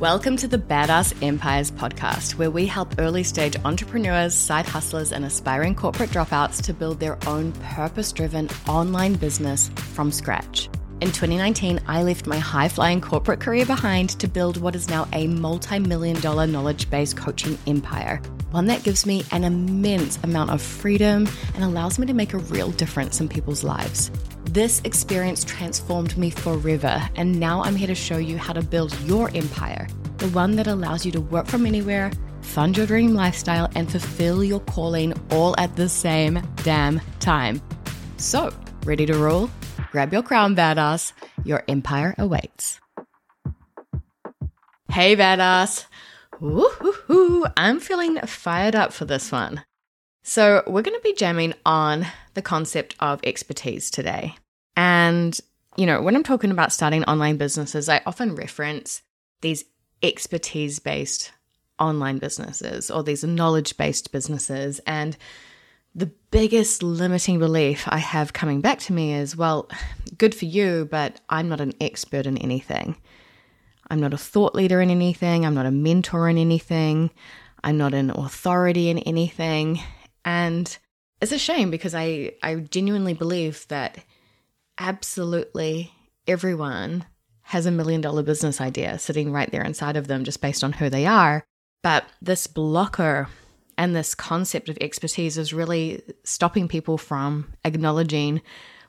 Welcome to the Badass Empires podcast, where we help early stage entrepreneurs, side hustlers, and aspiring corporate dropouts to build their own purpose driven online business from scratch. In 2019, I left my high flying corporate career behind to build what is now a multi million dollar knowledge based coaching empire. One that gives me an immense amount of freedom and allows me to make a real difference in people's lives. This experience transformed me forever, and now I'm here to show you how to build your empire the one that allows you to work from anywhere, fund your dream lifestyle, and fulfill your calling all at the same damn time. So, ready to roll? Grab your crown, badass. Your empire awaits. Hey, badass. Woohoo! I'm feeling fired up for this one. So, we're going to be jamming on the concept of expertise today. And, you know, when I'm talking about starting online businesses, I often reference these expertise based online businesses or these knowledge based businesses. And the biggest limiting belief I have coming back to me is well, good for you, but I'm not an expert in anything. I'm not a thought leader in anything. I'm not a mentor in anything. I'm not an authority in anything. And it's a shame because I, I genuinely believe that absolutely everyone has a million dollar business idea sitting right there inside of them just based on who they are. But this blocker and this concept of expertise is really stopping people from acknowledging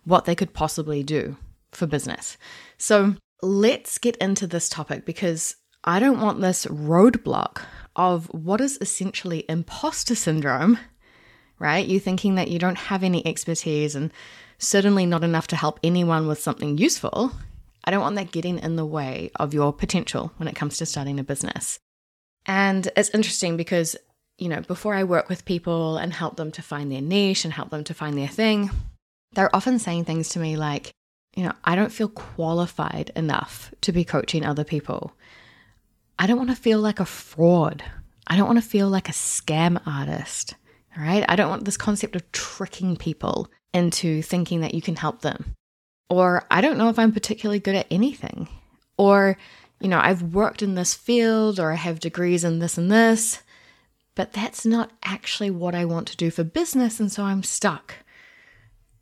what they could possibly do for business. So let's get into this topic because I don't want this roadblock of what is essentially imposter syndrome, right? You thinking that you don't have any expertise and certainly not enough to help anyone with something useful. I don't want that getting in the way of your potential when it comes to starting a business. And it's interesting because, you know, before I work with people and help them to find their niche and help them to find their thing, they're often saying things to me like, you know, I don't feel qualified enough to be coaching other people. I don't want to feel like a fraud. I don't want to feel like a scam artist. All right. I don't want this concept of tricking people into thinking that you can help them. Or I don't know if I'm particularly good at anything. Or, you know, I've worked in this field or I have degrees in this and this, but that's not actually what I want to do for business. And so I'm stuck.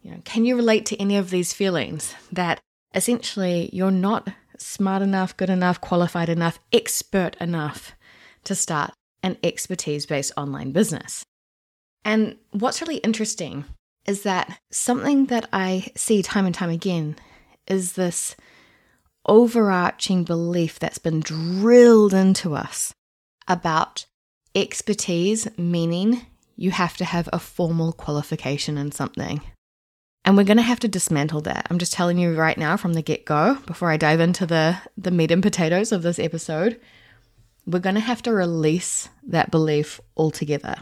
You know, can you relate to any of these feelings that essentially you're not smart enough, good enough, qualified enough, expert enough to start an expertise based online business? And what's really interesting is that something that I see time and time again is this overarching belief that's been drilled into us about expertise, meaning you have to have a formal qualification in something. And we're going to have to dismantle that. I'm just telling you right now from the get go, before I dive into the, the meat and potatoes of this episode, we're going to have to release that belief altogether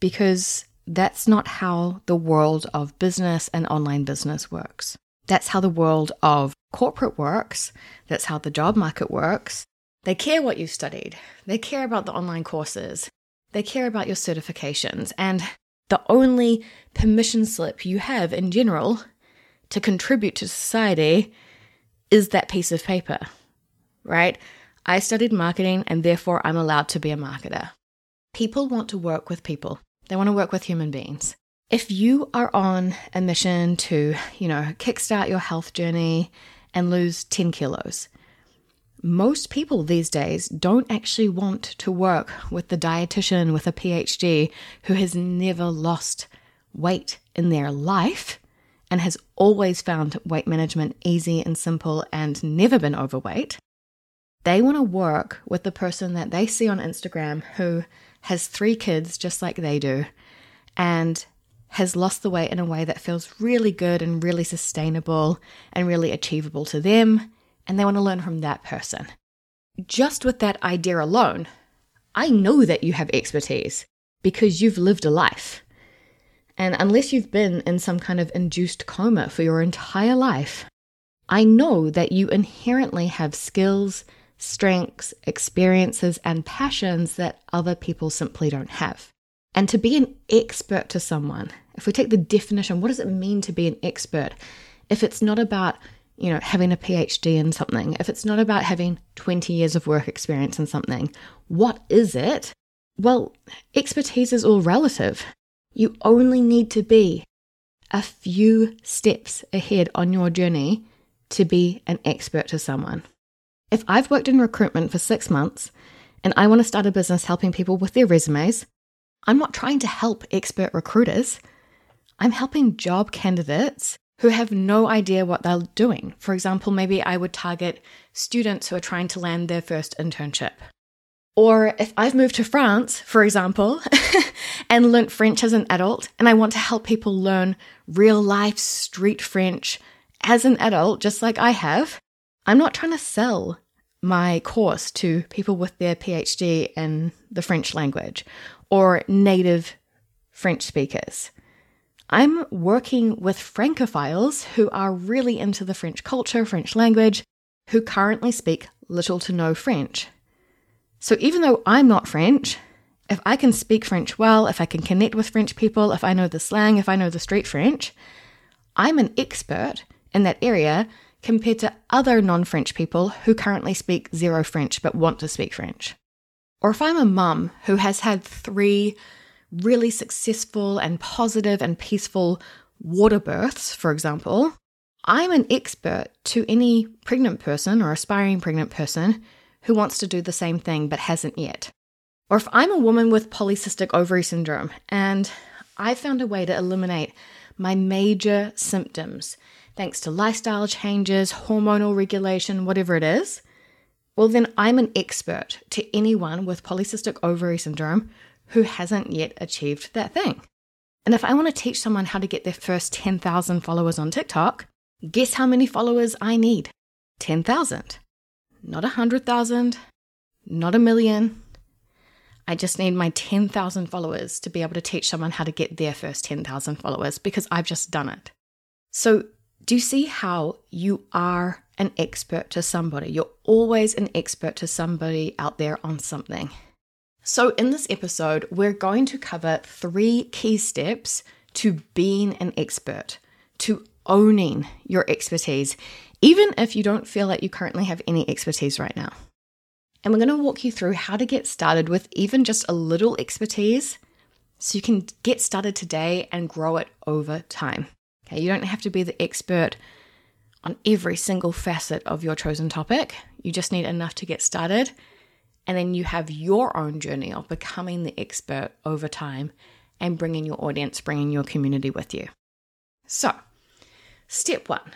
because that's not how the world of business and online business works. That's how the world of corporate works. That's how the job market works. They care what you've studied. They care about the online courses. They care about your certifications. And the only permission slip you have in general to contribute to society is that piece of paper, right? I studied marketing and therefore I'm allowed to be a marketer. People want to work with people. They want to work with human beings. If you are on a mission to, you know, kickstart your health journey and lose 10 kilos, most people these days don't actually want to work with the dietitian with a PhD who has never lost weight in their life and has always found weight management easy and simple and never been overweight. They want to work with the person that they see on Instagram who has three kids just like they do, and has lost the weight in a way that feels really good and really sustainable and really achievable to them, and they want to learn from that person. Just with that idea alone, I know that you have expertise because you've lived a life. And unless you've been in some kind of induced coma for your entire life, I know that you inherently have skills strengths, experiences, and passions that other people simply don't have. And to be an expert to someone, if we take the definition, what does it mean to be an expert? If it's not about you know, having a PhD in something, if it's not about having 20 years of work experience in something, what is it? Well, expertise is all relative. You only need to be a few steps ahead on your journey to be an expert to someone. If I've worked in recruitment for six months and I want to start a business helping people with their resumes, I'm not trying to help expert recruiters. I'm helping job candidates who have no idea what they're doing. For example, maybe I would target students who are trying to land their first internship. Or if I've moved to France, for example, and learnt French as an adult, and I want to help people learn real life street French as an adult, just like I have, I'm not trying to sell my course to people with their PhD in the French language or native French speakers. I'm working with Francophiles who are really into the French culture, French language, who currently speak little to no French. So even though I'm not French, if I can speak French well, if I can connect with French people, if I know the slang, if I know the street French, I'm an expert in that area compared to other non French people who currently speak zero French but want to speak French. Or if I'm a mum who has had three really successful and positive and peaceful water births, for example, I'm an expert to any pregnant person or aspiring pregnant person who wants to do the same thing but hasn't yet. Or if I'm a woman with polycystic ovary syndrome and I found a way to eliminate my major symptoms thanks to lifestyle changes, hormonal regulation, whatever it is, well, then I'm an expert to anyone with polycystic ovary syndrome who hasn't yet achieved that thing. And if I want to teach someone how to get their first 10,000 followers on TikTok, guess how many followers I need? 10,000. Not 100,000, not a million. I just need my 10,000 followers to be able to teach someone how to get their first 10,000 followers because I've just done it. So, do you see how you are an expert to somebody? You're always an expert to somebody out there on something. So, in this episode, we're going to cover three key steps to being an expert, to owning your expertise, even if you don't feel like you currently have any expertise right now. And we're going to walk you through how to get started with even just a little expertise so you can get started today and grow it over time. Okay, you don't have to be the expert on every single facet of your chosen topic. You just need enough to get started and then you have your own journey of becoming the expert over time and bringing your audience, bringing your community with you. So, step one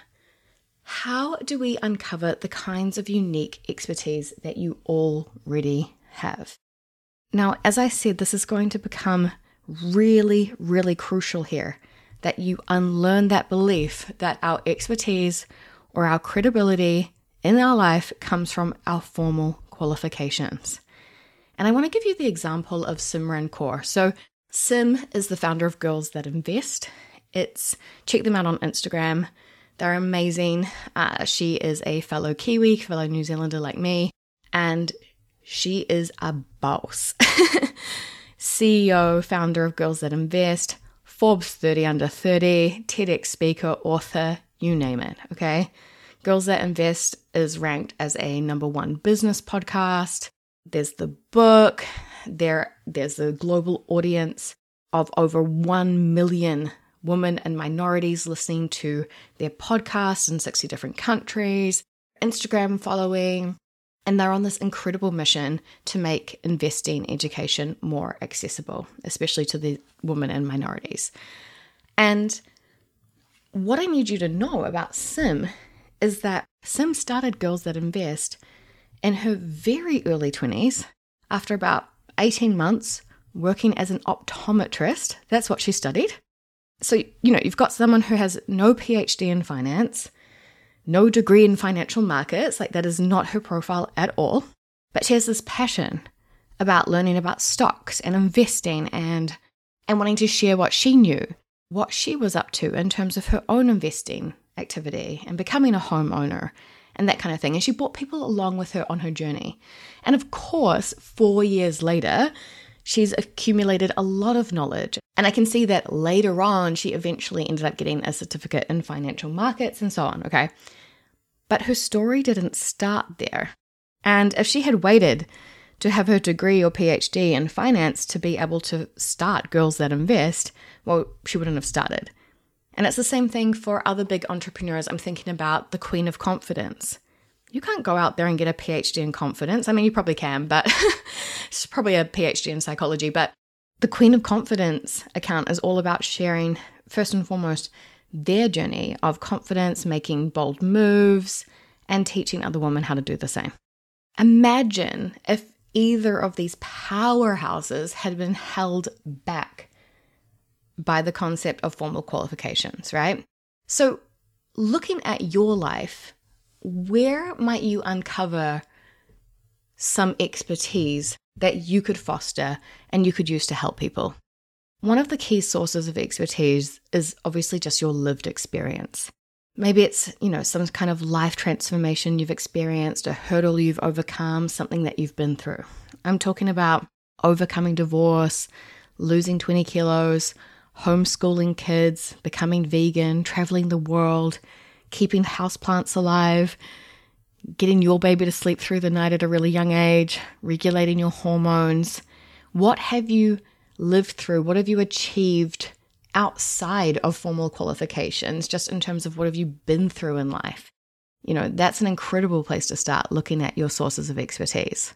how do we uncover the kinds of unique expertise that you already have? Now, as I said, this is going to become really, really crucial here that you unlearn that belief that our expertise or our credibility in our life comes from our formal qualifications. And I want to give you the example of Simran Kaur. So, Sim is the founder of Girls That Invest. It's check them out on Instagram. They're amazing. Uh, she is a fellow Kiwi, fellow New Zealander like me, and she is a boss. CEO, founder of Girls That Invest, Forbes 30 Under 30, TEDx speaker, author, you name it, okay? Girls That Invest is ranked as a number one business podcast. There's the book. There, there's a global audience of over 1 million women and minorities listening to their podcasts in 60 different countries, Instagram following, and they're on this incredible mission to make investing education more accessible, especially to the women and minorities. And what I need you to know about Sim is that Sim started Girls That Invest in her very early 20s after about 18 months working as an optometrist. That's what she studied. So, you know, you've got someone who has no PhD in finance, no degree in financial markets, like that is not her profile at all. But she has this passion about learning about stocks and investing and and wanting to share what she knew, what she was up to in terms of her own investing activity and becoming a homeowner and that kind of thing. And she brought people along with her on her journey. And of course, four years later, she's accumulated a lot of knowledge. And I can see that later on, she eventually ended up getting a certificate in financial markets and so on. Okay. But her story didn't start there. And if she had waited to have her degree or PhD in finance to be able to start Girls That Invest, well, she wouldn't have started. And it's the same thing for other big entrepreneurs. I'm thinking about the Queen of Confidence. You can't go out there and get a PhD in confidence. I mean, you probably can, but it's probably a PhD in psychology. But the Queen of Confidence account is all about sharing, first and foremost, their journey of confidence, making bold moves, and teaching other women how to do the same. Imagine if either of these powerhouses had been held back by the concept of formal qualifications, right? So, looking at your life, where might you uncover some expertise that you could foster and you could use to help people? One of the key sources of expertise is obviously just your lived experience. Maybe it's, you know, some kind of life transformation you've experienced, a hurdle you've overcome, something that you've been through. I'm talking about overcoming divorce, losing 20 kilos, homeschooling kids, becoming vegan, traveling the world, keeping houseplants alive, getting your baby to sleep through the night at a really young age, regulating your hormones. What have you lived through? What have you achieved outside of formal qualifications, just in terms of what have you been through in life? You know, that's an incredible place to start looking at your sources of expertise.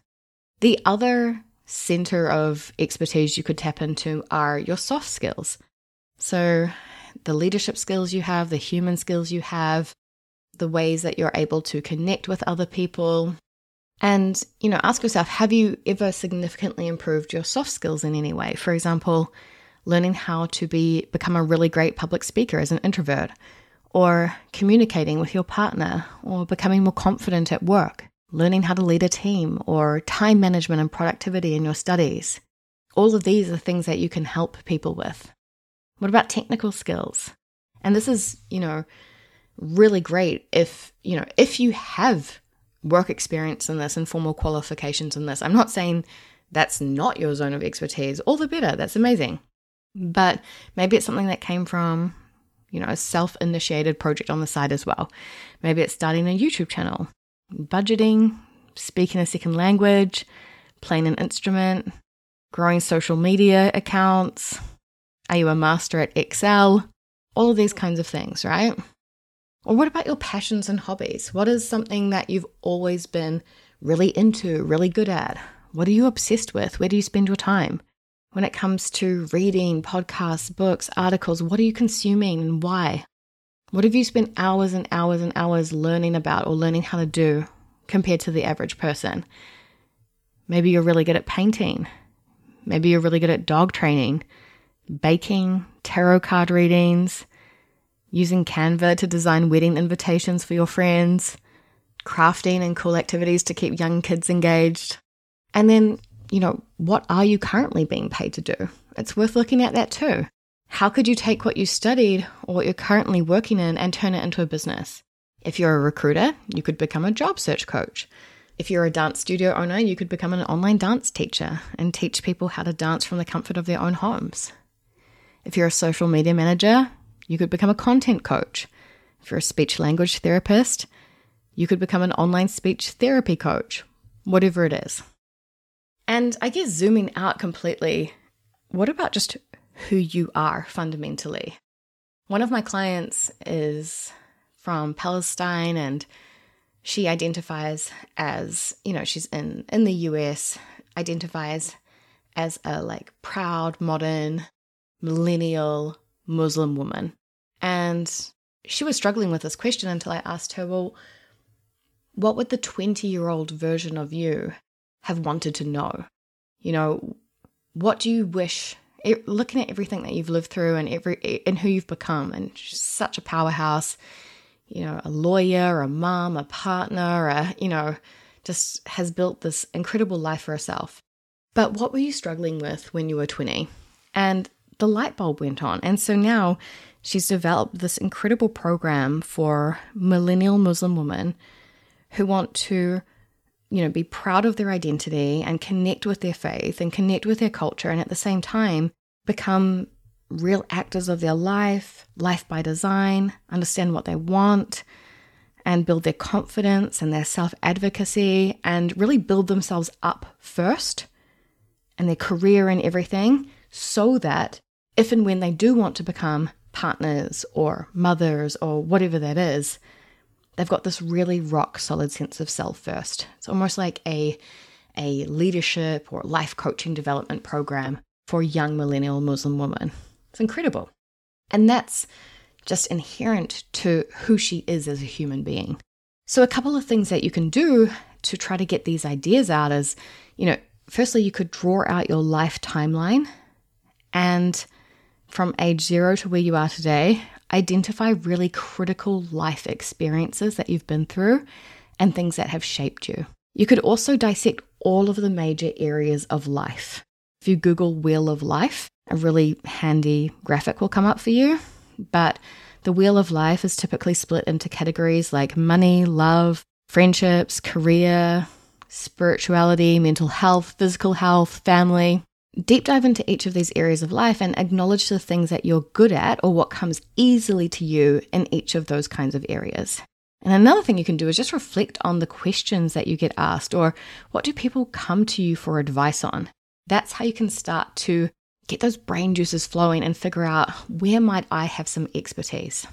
The other center of expertise you could tap into are your soft skills. So, the leadership skills you have, the human skills you have, the ways that you're able to connect with other people, and, you know, ask yourself have you ever significantly improved your soft skills in any way? For example, learning how to be become a really great public speaker as an introvert, or communicating with your partner, or becoming more confident at work, learning how to lead a team, or time management and productivity in your studies. All of these are things that you can help people with. What about technical skills? And this is, you know, really great if, you know, if you have work experience in this and formal qualifications in this. I'm not saying that's not your zone of expertise, all the better. That's amazing. But maybe it's something that came from, you know, a self initiated project on the side as well. Maybe it's starting a YouTube channel, budgeting, speaking a second language, playing an instrument, growing social media accounts. Are you a master at Excel? All of these kinds of things, right? Or what about your passions and hobbies? What is something that you've always been really into, really good at? What are you obsessed with? Where do you spend your time? When it comes to reading, podcasts, books, articles, what are you consuming and why? What have you spent hours and hours and hours learning about or learning how to do compared to the average person? Maybe you're really good at painting. Maybe you're really good at dog training, baking, tarot card readings, using Canva to design wedding invitations for your friends, crafting and cool activities to keep young kids engaged. And then, you know, what are you currently being paid to do? It's worth looking at that too. How could you take what you studied or what you're currently working in and turn it into a business? If you're a recruiter, you could become a job search coach. If you're a dance studio owner, you could become an online dance teacher and teach people how to dance from the comfort of their own homes. If you're a social media manager, you could become a content coach. If you're a speech language therapist, you could become an online speech therapy coach, whatever it is. And I guess zooming out completely, what about just who you are fundamentally? One of my clients is from Palestine and she identifies as, you know, she's in in the US, identifies as a like proud modern millennial Muslim woman. And she was struggling with this question until I asked her, well, what would the 20 year old version of you have wanted to know? You know, what do you wish? Looking at everything that you've lived through and every and who you've become, and such a powerhouse, you know, a lawyer, a mom, a partner, a, you know, just has built this incredible life for herself. But what were you struggling with when you were 20? And the light bulb went on. And so now she's developed this incredible program for millennial Muslim women who want to, you know, be proud of their identity and connect with their faith and connect with their culture and at the same time become real actors of their life, life by design, understand what they want, and build their confidence and their self advocacy and really build themselves up first and their career and everything so that if and when they do want to become partners or mothers or whatever that is, they've got this really rock solid sense of self first. It's almost like a a leadership or life coaching development program for young millennial Muslim women. It's incredible. And that's just inherent to who she is as a human being. So, a couple of things that you can do to try to get these ideas out is, you know, firstly, you could draw out your life timeline and from age zero to where you are today, identify really critical life experiences that you've been through and things that have shaped you. You could also dissect all of the major areas of life. If you Google Wheel of Life, a really handy graphic will come up for you. But the Wheel of Life is typically split into categories like money, love, friendships, career, spirituality, mental health, physical health, family. Deep dive into each of these areas of life and acknowledge the things that you're good at or what comes easily to you in each of those kinds of areas. And another thing you can do is just reflect on the questions that you get asked or what do people come to you for advice on. That's how you can start to get those brain juices flowing and figure out where might I have some expertise.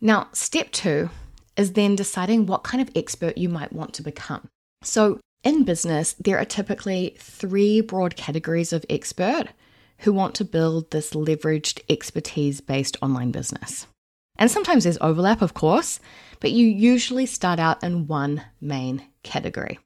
Now, step 2 is then deciding what kind of expert you might want to become. So, in business, there are typically three broad categories of expert who want to build this leveraged expertise based online business. And sometimes there's overlap, of course, but you usually start out in one main category.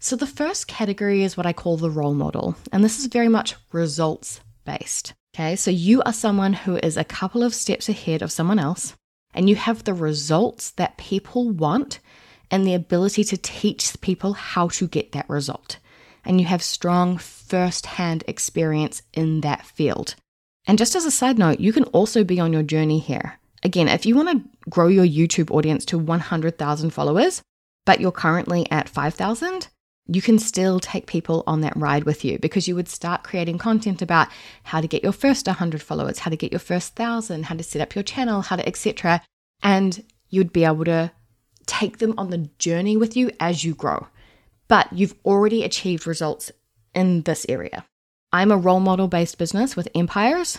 So the first category is what I call the role model, and this is very much results based. Okay, so you are someone who is a couple of steps ahead of someone else, and you have the results that people want and the ability to teach people how to get that result. And you have strong first hand experience in that field. And just as a side note, you can also be on your journey here. Again, if you want to grow your YouTube audience to 100,000 followers, but you're currently at 5,000, you can still take people on that ride with you because you would start creating content about how to get your first 100 followers, how to get your first 1000, how to set up your channel, how to etc. And you'd be able to take them on the journey with you as you grow. But you've already achieved results in this area. I'm a role model based business with empires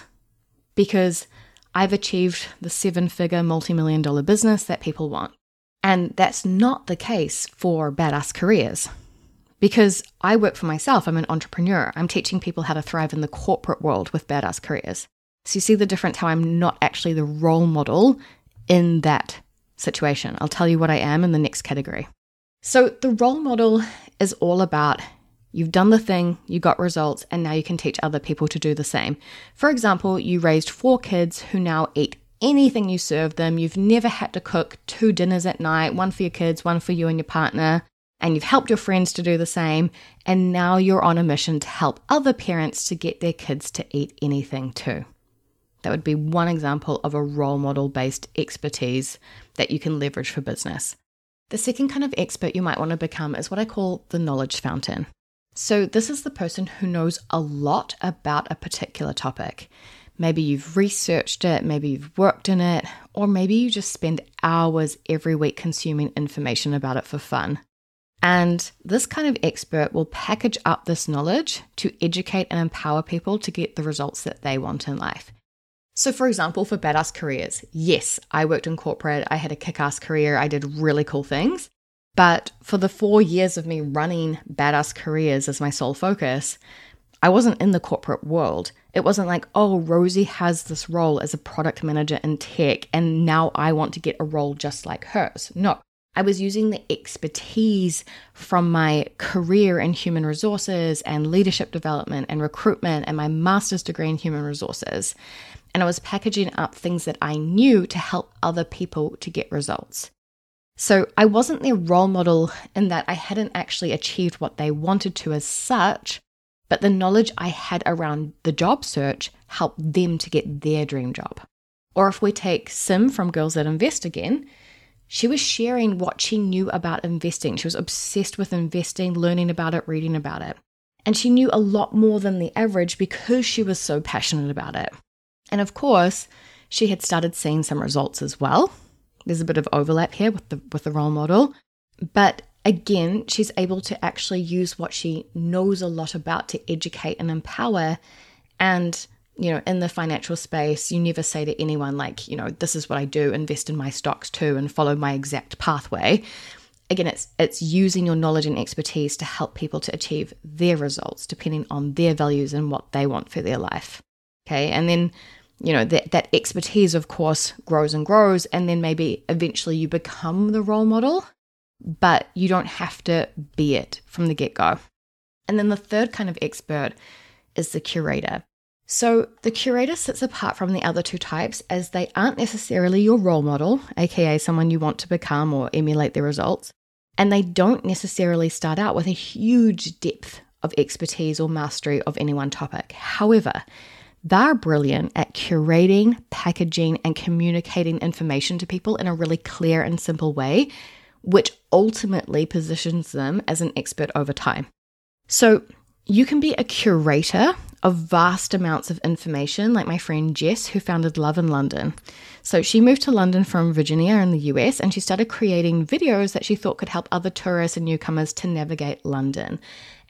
because I've achieved the seven figure multi million dollar business that people want. And that's not the case for badass careers because I work for myself. I'm an entrepreneur. I'm teaching people how to thrive in the corporate world with badass careers. So you see the difference how I'm not actually the role model in that situation. I'll tell you what I am in the next category. So the role model is all about You've done the thing, you got results, and now you can teach other people to do the same. For example, you raised four kids who now eat anything you serve them. You've never had to cook two dinners at night, one for your kids, one for you and your partner, and you've helped your friends to do the same. And now you're on a mission to help other parents to get their kids to eat anything too. That would be one example of a role model based expertise that you can leverage for business. The second kind of expert you might want to become is what I call the knowledge fountain. So, this is the person who knows a lot about a particular topic. Maybe you've researched it, maybe you've worked in it, or maybe you just spend hours every week consuming information about it for fun. And this kind of expert will package up this knowledge to educate and empower people to get the results that they want in life. So, for example, for badass careers, yes, I worked in corporate, I had a kick ass career, I did really cool things. But for the four years of me running badass careers as my sole focus, I wasn't in the corporate world. It wasn't like, oh, Rosie has this role as a product manager in tech, and now I want to get a role just like hers. No, I was using the expertise from my career in human resources and leadership development and recruitment and my master's degree in human resources. And I was packaging up things that I knew to help other people to get results. So I wasn't their role model in that I hadn't actually achieved what they wanted to as such, but the knowledge I had around the job search helped them to get their dream job. Or if we take Sim from Girls That Invest again, she was sharing what she knew about investing. She was obsessed with investing, learning about it, reading about it. And she knew a lot more than the average because she was so passionate about it. And of course, she had started seeing some results as well there's a bit of overlap here with the with the role model. But again, she's able to actually use what she knows a lot about to educate and empower. And, you know, in the financial space, you never say to anyone, like, you know, this is what I do, invest in my stocks too, and follow my exact pathway. Again, it's it's using your knowledge and expertise to help people to achieve their results depending on their values and what they want for their life. Okay. And then you know that that expertise of course grows and grows and then maybe eventually you become the role model but you don't have to be it from the get go. And then the third kind of expert is the curator. So the curator sits apart from the other two types as they aren't necessarily your role model, aka someone you want to become or emulate their results, and they don't necessarily start out with a huge depth of expertise or mastery of any one topic. However, they're brilliant at curating, packaging, and communicating information to people in a really clear and simple way which ultimately positions them as an expert over time. So, you can be a curator of vast amounts of information, like my friend Jess, who founded Love and London. So, she moved to London from Virginia in the US and she started creating videos that she thought could help other tourists and newcomers to navigate London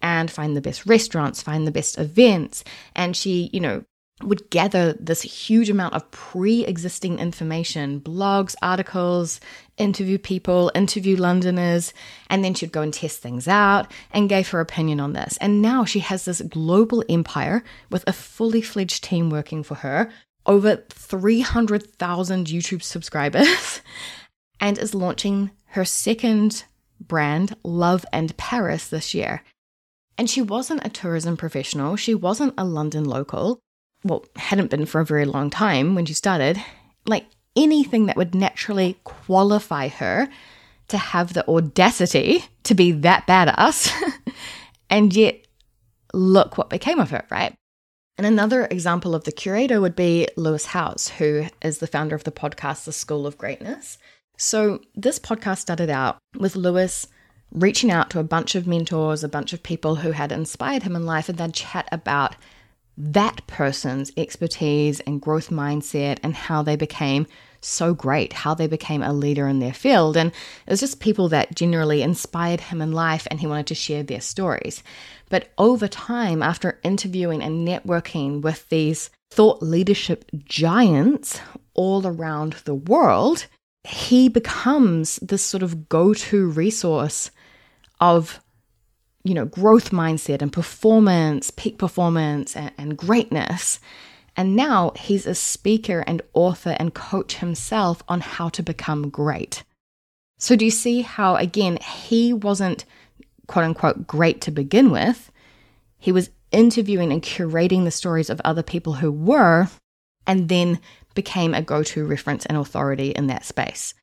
and find the best restaurants, find the best events. And she, you know, would gather this huge amount of pre existing information blogs, articles, interview people, interview Londoners, and then she'd go and test things out and gave her opinion on this. And now she has this global empire with a fully fledged team working for her, over 300,000 YouTube subscribers, and is launching her second brand, Love and Paris, this year. And she wasn't a tourism professional, she wasn't a London local well, hadn't been for a very long time when she started, like anything that would naturally qualify her to have the audacity to be that badass. and yet, look what became of her, right? And another example of the curator would be Lewis Howes, who is the founder of the podcast, The School of Greatness. So, this podcast started out with Lewis reaching out to a bunch of mentors, a bunch of people who had inspired him in life, and then chat about that person's expertise and growth mindset and how they became so great, how they became a leader in their field. And it was just people that generally inspired him in life and he wanted to share their stories. But over time, after interviewing and networking with these thought leadership giants all around the world, he becomes this sort of go to resource of you know, growth mindset and performance, peak performance and, and greatness. And now he's a speaker and author and coach himself on how to become great. So, do you see how, again, he wasn't quote unquote great to begin with? He was interviewing and curating the stories of other people who were, and then became a go to reference and authority in that space.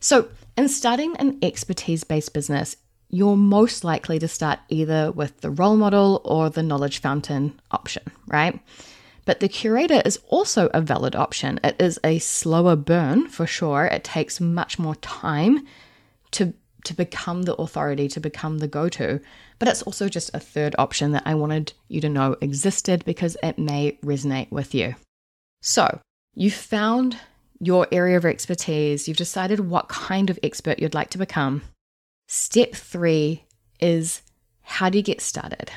So, in starting an expertise based business, you're most likely to start either with the role model or the knowledge fountain option, right? But the curator is also a valid option. It is a slower burn for sure. It takes much more time to to become the authority, to become the go-to. But it's also just a third option that I wanted you to know existed because it may resonate with you. So, you found your area of expertise, you've decided what kind of expert you'd like to become. Step three is how do you get started?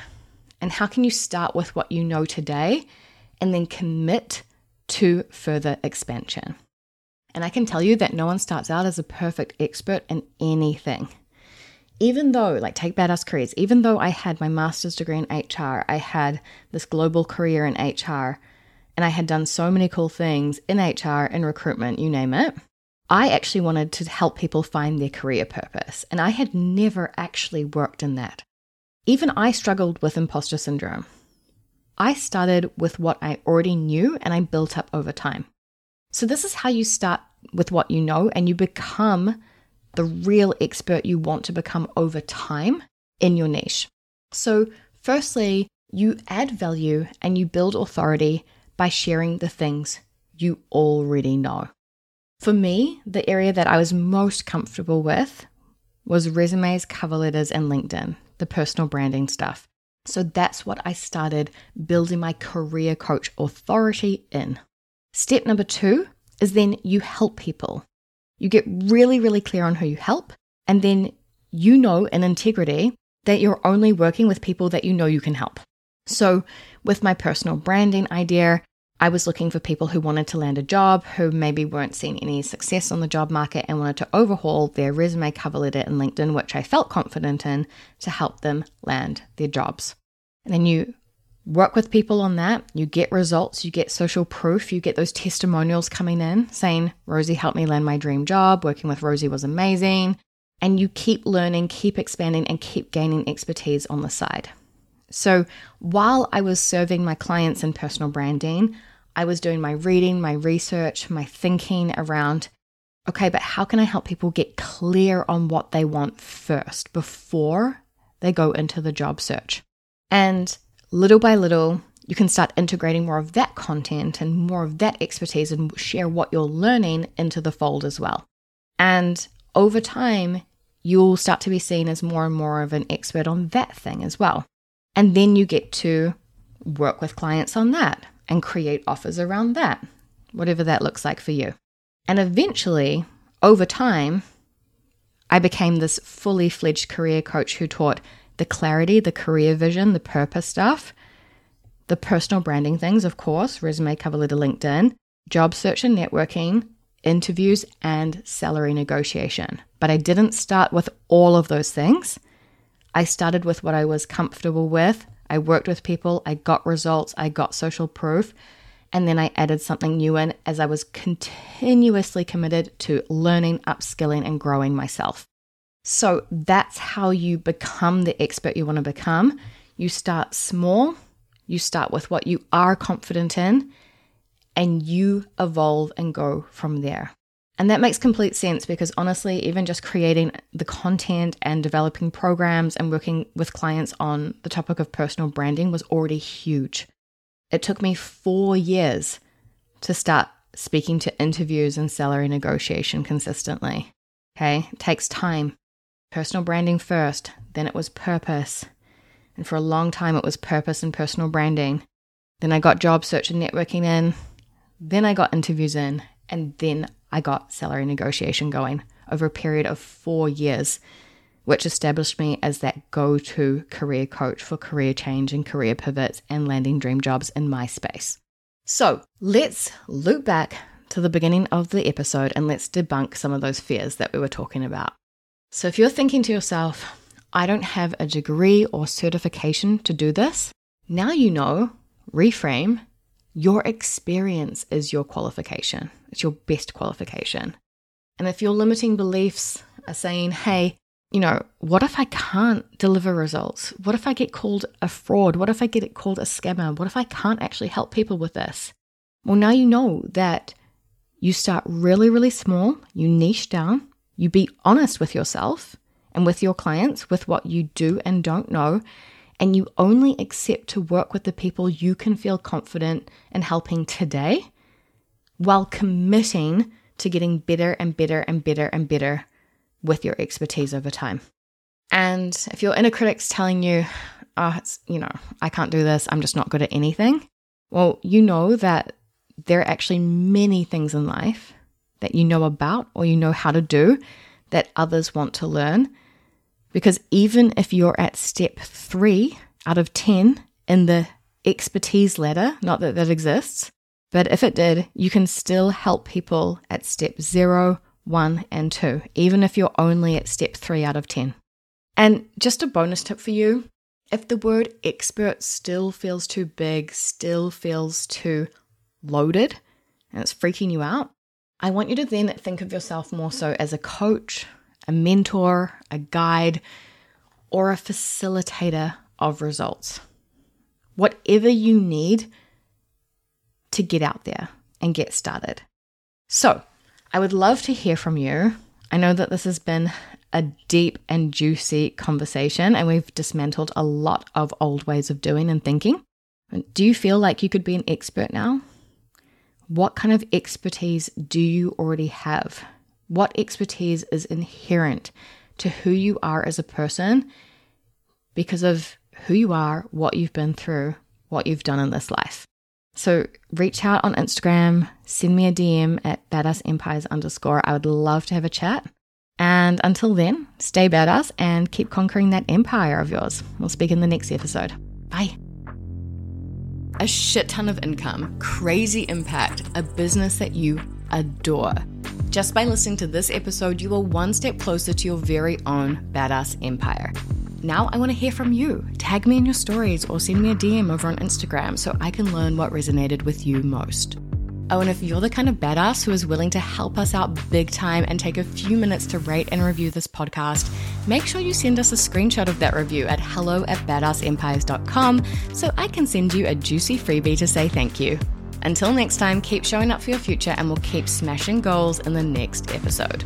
And how can you start with what you know today and then commit to further expansion? And I can tell you that no one starts out as a perfect expert in anything. Even though, like, take Badass Careers, even though I had my master's degree in HR, I had this global career in HR, and I had done so many cool things in HR, in recruitment, you name it, I actually wanted to help people find their career purpose, and I had never actually worked in that. Even I struggled with imposter syndrome. I started with what I already knew and I built up over time. So, this is how you start with what you know and you become the real expert you want to become over time in your niche. So, firstly, you add value and you build authority by sharing the things you already know. For me, the area that I was most comfortable with was resumes, cover letters, and LinkedIn, the personal branding stuff. So that's what I started building my career coach authority in. Step number two is then you help people. You get really, really clear on who you help. And then you know in integrity that you're only working with people that you know you can help. So, with my personal branding idea, I was looking for people who wanted to land a job, who maybe weren't seeing any success on the job market and wanted to overhaul their resume, cover letter, and LinkedIn, which I felt confident in to help them land their jobs. And then you work with people on that, you get results, you get social proof, you get those testimonials coming in saying, Rosie helped me land my dream job, working with Rosie was amazing. And you keep learning, keep expanding, and keep gaining expertise on the side. So while I was serving my clients in personal branding, I was doing my reading, my research, my thinking around okay, but how can I help people get clear on what they want first before they go into the job search? And little by little, you can start integrating more of that content and more of that expertise and share what you're learning into the fold as well. And over time, you'll start to be seen as more and more of an expert on that thing as well. And then you get to work with clients on that and create offers around that, whatever that looks like for you. And eventually, over time, I became this fully fledged career coach who taught the clarity, the career vision, the purpose stuff, the personal branding things, of course, resume, cover letter, LinkedIn, job search and networking, interviews, and salary negotiation. But I didn't start with all of those things. I started with what I was comfortable with I worked with people, I got results, I got social proof, and then I added something new in as I was continuously committed to learning, upskilling, and growing myself. So that's how you become the expert you want to become. You start small, you start with what you are confident in, and you evolve and go from there. And that makes complete sense because honestly, even just creating the content and developing programs and working with clients on the topic of personal branding was already huge. It took me four years to start speaking to interviews and salary negotiation consistently. Okay, it takes time. Personal branding first, then it was purpose. And for a long time, it was purpose and personal branding. Then I got job search and networking in. Then I got interviews in. And then I got salary negotiation going over a period of four years, which established me as that go to career coach for career change and career pivots and landing dream jobs in my space. So let's loop back to the beginning of the episode and let's debunk some of those fears that we were talking about. So if you're thinking to yourself, I don't have a degree or certification to do this, now you know, reframe your experience is your qualification, it's your best qualification. And if your limiting beliefs are saying, hey, you know, what if I can't deliver results? What if I get called a fraud? What if I get called a scammer? What if I can't actually help people with this? Well, now you know that you start really, really small, you niche down, you be honest with yourself and with your clients with what you do and don't know, and you only accept to work with the people you can feel confident in helping today while committing to getting better and better and better and better with your expertise over time. And if your inner critic's telling you, oh, it's, you know, I can't do this, I'm just not good at anything, well, you know that there are actually many things in life that you know about or you know how to do that others want to learn because even if you're at step three out of 10 in the expertise ladder, not that that exists, but if it did, you can still help people at step zero, one, and two, even if you're only at step three out of 10. And just a bonus tip for you if the word expert still feels too big, still feels too loaded, and it's freaking you out, I want you to then think of yourself more so as a coach, a mentor, a guide, or a facilitator of results. Whatever you need to get out there and get started. So, I would love to hear from you. I know that this has been a deep and juicy conversation, and we've dismantled a lot of old ways of doing and thinking. Do you feel like you could be an expert now? What kind of expertise do you already have? What expertise is inherent to who you are as a person because of who you are, what you've been through, what you've done in this life. So reach out on Instagram, send me a DM at badass empires underscore. I would love to have a chat. And until then, stay badass and keep conquering that empire of yours. We'll speak in the next episode. Bye. A shit ton of income, crazy impact, a business that you adore. Just by listening to this episode, you are one step closer to your very own badass empire. Now I want to hear from you. Tag me in your stories or send me a DM over on Instagram so I can learn what resonated with you most. Oh, and if you're the kind of badass who is willing to help us out big time and take a few minutes to rate and review this podcast, make sure you send us a screenshot of that review at hello at badassempires.com so I can send you a juicy freebie to say thank you. Until next time, keep showing up for your future and we'll keep smashing goals in the next episode.